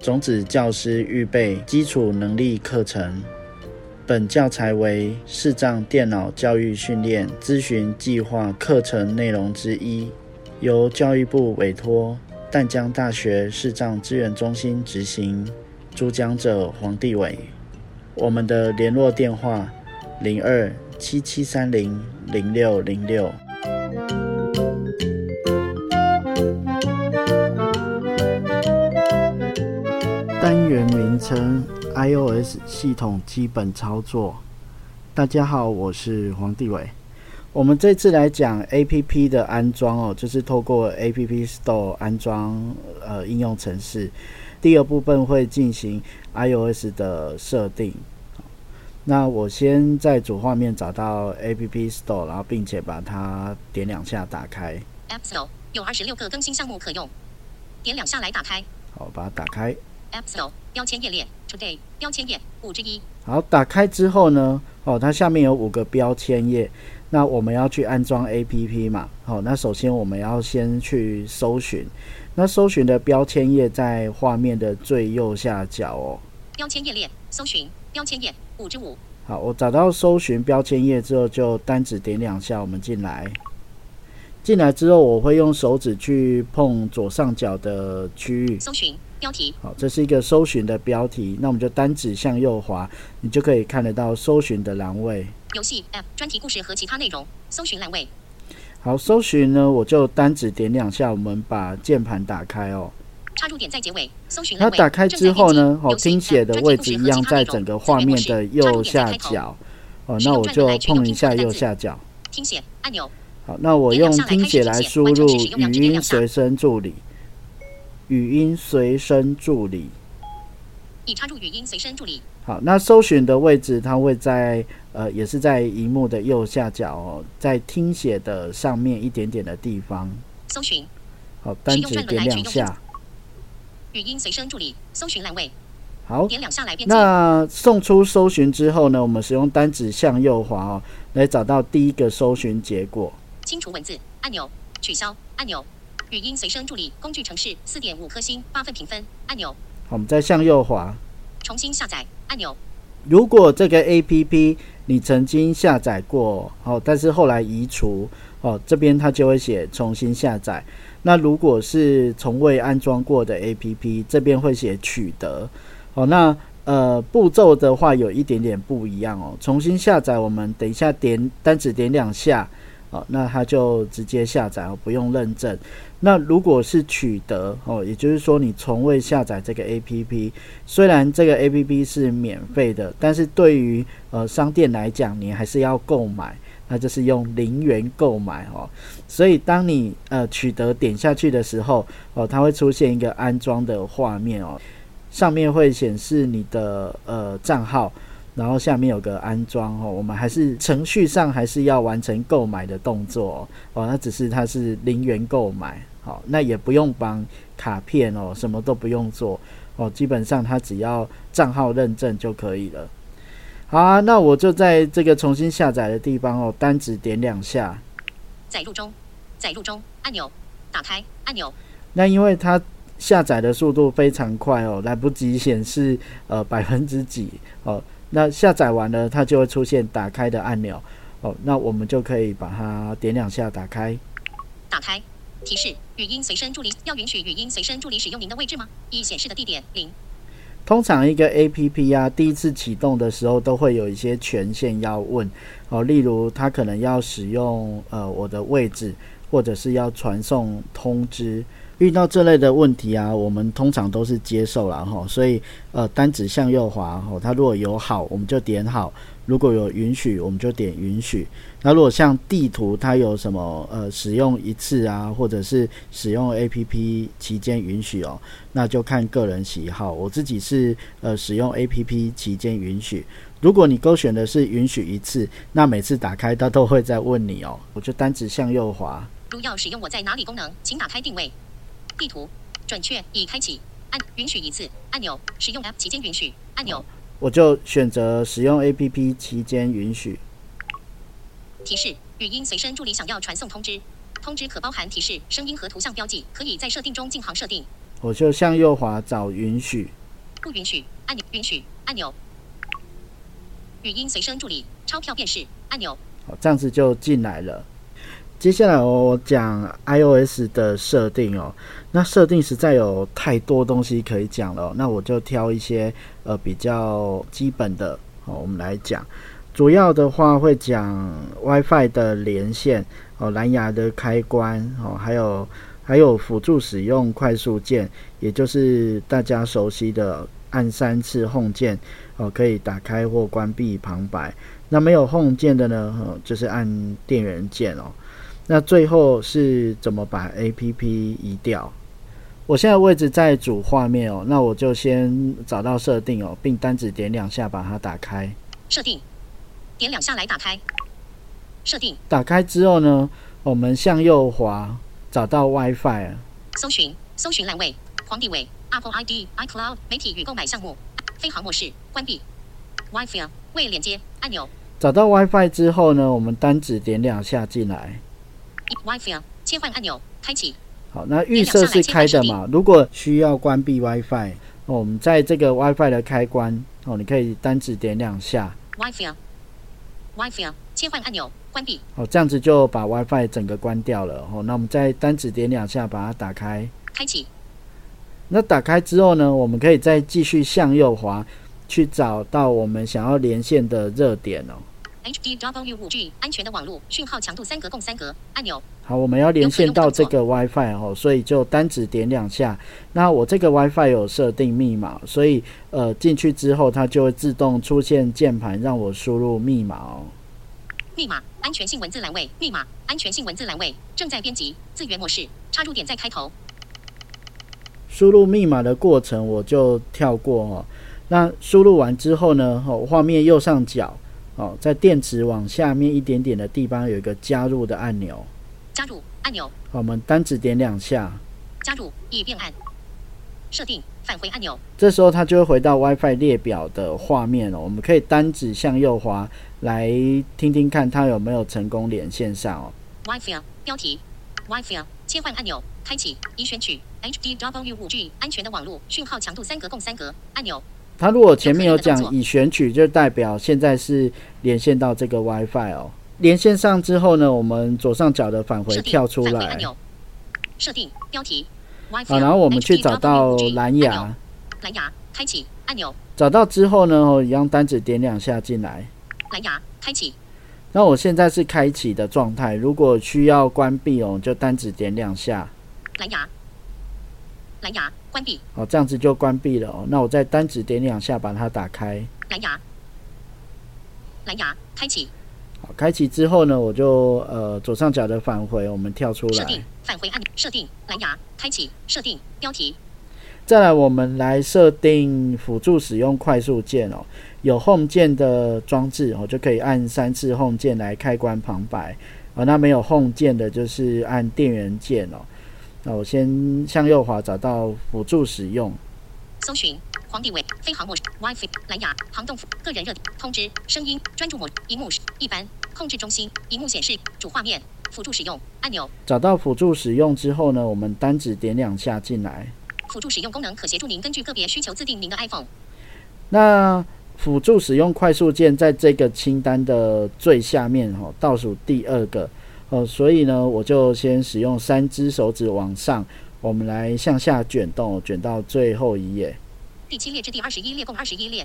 种子教师预备基础能力课程。本教材为视障电脑教育训练咨询计划课程内容之一，由教育部委托淡江大学视障资源中心执行。主讲者黄帝伟。我们的联络电话：零二七七三零零六零六。单元名称：iOS 系统基本操作。大家好，我是黄帝伟。我们这次来讲 APP 的安装哦，就是透过 App Store 安装呃应用程式。第二部分会进行 iOS 的设定。那我先在主画面找到 App Store，然后并且把它点两下打开。App Store 有二十六个更新项目可用，点两下来打开。好，把它打开。App Store 标签页列 Today 标签页五之一。好，打开之后呢，哦，它下面有五个标签页。那我们要去安装 APP 嘛？好，那首先我们要先去搜寻。那搜寻的标签页在画面的最右下角哦。标签页列，搜寻标签页五之五。好，我找到搜寻标签页之后，就单指点两下，我们进来。进来之后，我会用手指去碰左上角的区域。搜寻标题。好，这是一个搜寻的标题。那我们就单指向右滑，你就可以看得到搜寻的栏位。游戏 App 专题故事和其他内容，搜寻栏位。好，搜寻呢，我就单指点两下，我们把键盘打开哦。插入点在结尾，搜寻那打开之后呢，哦，听写的位置一样，在整个画面的右下角。哦，那我就碰一下右下角。听写按钮。好，那我用听写来输入语音随身助理。语音随身助理。已插入语音随身助理。好，那搜寻的位置它会在呃，也是在荧幕的右下角哦，在听写的上面一点点的地方。搜寻。好，单指点两下。语音随身助理，搜寻栏位。好，点两下来编那送出搜寻之后呢，我们使用单指向右滑哦，来找到第一个搜寻结果。清除文字按钮，取消按钮。语音随身助理工具城市四点五颗星八分评分按钮。好，我们再向右滑。重新下载按钮。如果这个 A P P 你曾经下载过哦，但是后来移除哦，这边它就会写重新下载。那如果是从未安装过的 A P P，这边会写取得哦。那呃步骤的话有一点点不一样哦。重新下载，我们等一下点单指点两下哦，那它就直接下载哦，不用认证。那如果是取得哦，也就是说你从未下载这个 A P P，虽然这个 A P P 是免费的，但是对于呃商店来讲，你还是要购买，那就是用零元购买哦。所以当你呃取得点下去的时候哦，它会出现一个安装的画面哦，上面会显示你的呃账号，然后下面有个安装哦。我们还是程序上还是要完成购买的动作哦，那只是它是零元购买。好，那也不用绑卡片哦，什么都不用做哦，基本上它只要账号认证就可以了。好啊，那我就在这个重新下载的地方哦，单指点两下，载入中，载入中按钮，打开按钮。那因为它下载的速度非常快哦，来不及显示呃百分之几哦，那下载完了它就会出现打开的按钮哦，那我们就可以把它点两下打开，打开。提示：语音随身助理要允许语音随身助理使用您的位置吗？已显示的地点零。通常一个 A P P 啊，第一次启动的时候都会有一些权限要问哦，例如它可能要使用呃我的位置，或者是要传送通知。遇到这类的问题啊，我们通常都是接受了哈，所以呃单指向右滑哈，它如果有好，我们就点好。如果有允许，我们就点允许。那如果像地图，它有什么呃使用一次啊，或者是使用 A P P 期间允许哦，那就看个人喜好。我自己是呃使用 A P P 期间允许。如果你勾选的是允许一次，那每次打开它都会再问你哦。我就单指向右滑。如要使用我在哪里功能，请打开定位地图，准确已开启按允许一次按钮，使用 App 期间允许按钮。我就选择使用 A P P 期间允许。提示：语音随身助理想要传送通知。通知可包含提示、声音和图像标记，可以在设定中进行设定。我就向右滑找允许，不允许按钮，允许按钮。语音随身助理，钞票辨识按钮。好，这样子就进来了。接下来我讲 iOS 的设定哦，那设定实在有太多东西可以讲了，那我就挑一些呃比较基本的哦，我们来讲。主要的话会讲 WiFi 的连线哦，蓝牙的开关哦，还有还有辅助使用快速键，也就是大家熟悉的按三次 Home 键哦，可以打开或关闭旁白。那没有 Home 键的呢，就是按电源键哦。那最后是怎么把 A P P 移掉？我现在位置在主画面哦，那我就先找到设定哦，并单指点两下把它打开。设定，点两下来打开。设定。打开之后呢，我们向右滑，找到 WiFi。搜寻，搜寻栏位，黄帝伟，Apple ID iCloud 媒体与购买项目，飞行模式关闭。WiFi 未连接按钮。找到 WiFi 之后呢，我们单指点两下进来。WiFi 切换按钮开启。好，那预设是开的嘛？如果需要关闭 WiFi，哦，我们在这个 WiFi 的开关哦，你可以单指点两下。WiFi WiFi 切换按钮关闭。好，这样子就把 WiFi 整个关掉了。哦，那我们再单指点两下把它打开。开启。那打开之后呢，我们可以再继续向右滑，去找到我们想要连线的热点哦。HDW 五 G 安全的网络讯号强度三格共三格按钮。好，我们要连线到这个 WiFi 哦，所以就单指点两下。那我这个 WiFi 有设定密码，所以呃进去之后它就会自动出现键盘让我输入密码哦。密码安全性文字栏位，密码安全性文字栏位正在编辑，字源模式插入点在开头。输入密码的过程我就跳过哦。那输入完之后呢，哦画面右上角。哦，在电池往下面一点点的地方有一个加入的按钮。加入按钮。好，我们单指点两下。加入已变暗。设定返回按钮。这时候它就会回到 WiFi 列表的画面了。我们可以单指向右滑来听听看它有没有成功连线上哦。WiFi 标题 WiFi 切换按钮开启已选取 HDW 五 G 安全的网络讯号强度三格共三格按钮。它如果前面有讲已选取，就代表现在是连线到这个 WiFi 哦。连线上之后呢，我们左上角的返回跳出来。设定标题。好，然后我们去找到蓝牙。蓝牙开启按钮。找到之后呢，一样单指点两下进来。蓝牙开启。那我现在是开启的状态，如果需要关闭哦，就单指点两下。蓝牙。蓝牙关闭。好，这样子就关闭了哦。那我再单指点两下把它打开。蓝牙，蓝牙开启。好，开启之后呢，我就呃左上角的返回，我们跳出来。设定返回按钮，设定蓝牙开启，设定标题。再来，我们来设定辅助使用快速键哦。有 Home 键的装置哦，就可以按三次 Home 键来开关旁白。哦，那没有 Home 键的，就是按电源键哦。那我先向右滑，找到辅助使用。搜寻黄帝位飞行模式 WiFi 蓝牙航动个人热通知声音专注模荧幕一般控制中心荧幕显示主画面辅助使用按钮。找到辅助使用之后呢，我们单指点两下进来。辅助使用功能可协助您根据个别需求自定您的 iPhone。那辅助使用快速键在这个清单的最下面哦，倒数第二个。哦，所以呢，我就先使用三只手指往上，我们来向下卷动，卷到最后一页。第七列至第二十一列共二十一列，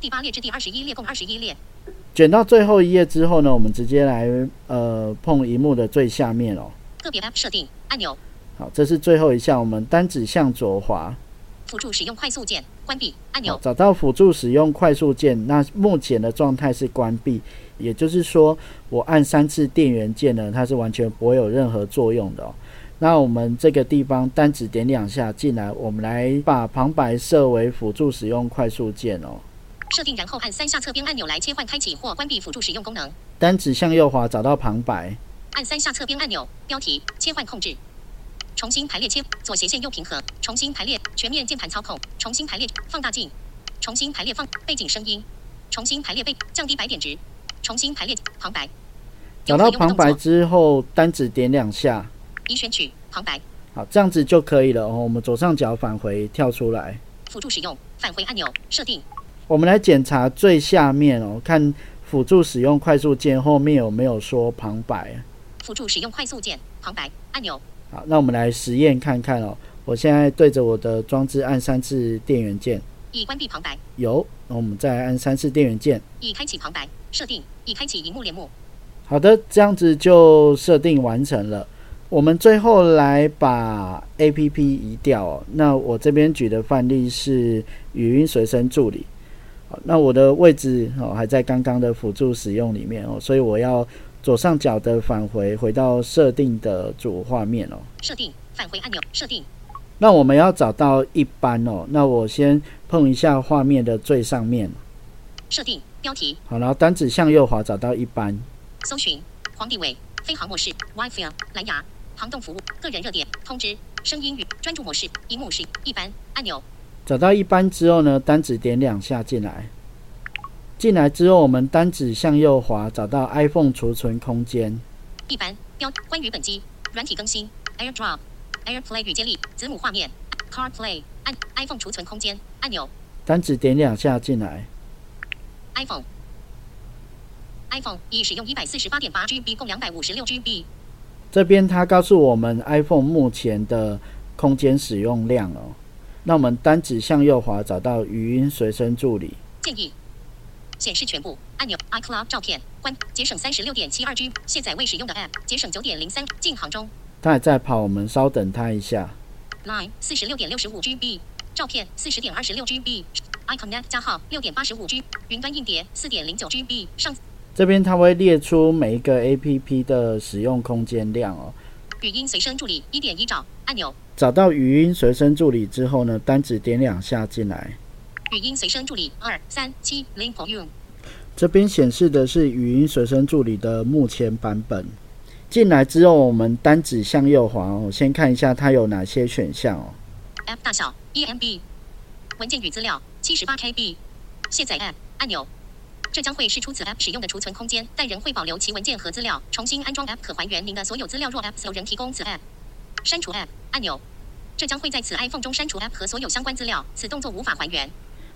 第八列至第二十一列共二十一列。卷到最后一页之后呢，我们直接来呃碰荧幕的最下面哦。个别 App 设定按钮。好，这是最后一项，我们单指向左滑。辅助使用快速键关闭按钮。找到辅助使用快速键，那目前的状态是关闭。也就是说，我按三次电源键呢，它是完全不会有任何作用的哦。那我们这个地方单指点两下进来，我们来把旁白设为辅助使用快速键哦。设定，然后按三下侧边按钮来切换开启或关闭辅助使用功能。单指向右滑找到旁白，按三下侧边按钮标题切换控制，重新排列切左斜线右平衡，重新排列全面键盘操控，重新排列放大镜，重新排列放背景声音，重新排列背降低白点值。重新排列旁白，找到旁白之后，单指点两下。已选取旁白。好，这样子就可以了。哦，我们左上角返回跳出来，辅助使用返回按钮设定。我们来检查最下面哦，看辅助使用快速键后面有没有说旁白。辅助使用快速键旁白按钮。好，那我们来实验看看哦。我现在对着我的装置按三次电源键，已关闭旁白。有，那我们再按三次电源键，已开启旁白设定，已开启荧幕帘幕。好的，这样子就设定完成了。我们最后来把 A P P 移掉哦。那我这边举的范例是语音随身助理。好，那我的位置哦还在刚刚的辅助使用里面哦，所以我要左上角的返回，回到设定的主画面哦。设定返回按钮设定。那我们要找到一般哦，那我先碰一下画面的最上面。设定标题。好，然后单指向右滑找到一般。搜寻黄帝伟飞行模式 WiFi 蓝牙航动服务个人热点通知声音与专注模式荧幕是一般按钮。找到一般之后呢，单指点两下进来。进来之后，我们单指向右滑找到 iPhone 储存空间。一般标关于本机软体更新 AirDrop。AirPlay 与接力子母画面，CarPlay 按 iPhone 储存空间按钮，单指点两下进来。iPhone iPhone 已使用一百四十八点八 GB 共两百五十六 GB。这边它告诉我们 iPhone 目前的空间使用量哦。那我们单指向右滑找到语音随身助理。建议显示全部。按钮，iCloud 照片。关节省三十六点七二 G，卸载未使用的 App 节省九点零三，进行中。他还在跑，我们稍等他一下。Line 四十六点六十五 GB，照片四十点二十六 GB，iConnect 加号六点八十五 G，云端硬碟四点零九 GB。上。这边它会列出每一个 APP 的使用空间量哦。语音随身助理一点一找按钮，找到语音随身助理之后呢，单指点两下进来。语音随身助理二三七零 for you。这边显示的是语音随身助理的目前版本。进来之后，我们单指向右滑哦，先看一下它有哪些选项哦。App 大小 EMB，文件与资料七十八 KB，卸载 App 按钮，这将会是出此 App 使用的储存空间，但仍会保留其文件和资料。重新安装 App 可还原您的所有资料。若 App 有人提供此 App，删除 App 按钮，这将会在此 iPhone 中删除 App 和所有相关资料，此动作无法还原。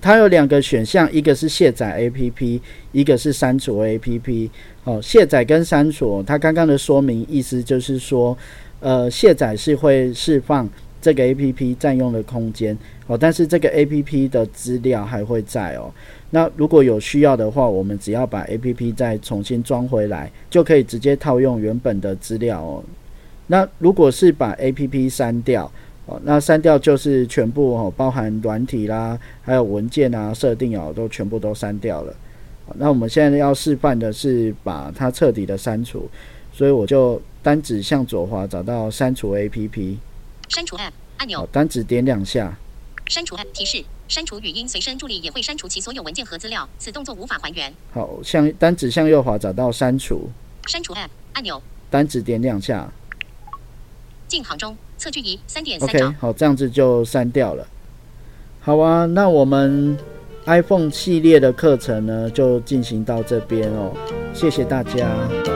它有两个选项，一个是卸载 APP，一个是删除 APP。哦，卸载跟删除，它刚刚的说明意思就是说，呃，卸载是会释放这个 APP 占用的空间，哦，但是这个 APP 的资料还会在哦。那如果有需要的话，我们只要把 APP 再重新装回来，就可以直接套用原本的资料哦。那如果是把 APP 删掉，哦，那删掉就是全部哦，包含软体啦，还有文件啊、设定啊，都全部都删掉了。那我们现在要示范的是把它彻底的删除，所以我就单指向左滑，找到删除 APP，删除 App 按钮，单指点两下，删除 App 提示，删除语音随身助理也会删除其所有文件和资料，此动作无法还原。好，向单指向右滑，找到删除，删除 App 按钮，单指点两下，进行中，测距仪三点三 OK，好，这样子就删掉了。好啊，那我们。iPhone 系列的课程呢，就进行到这边哦，谢谢大家。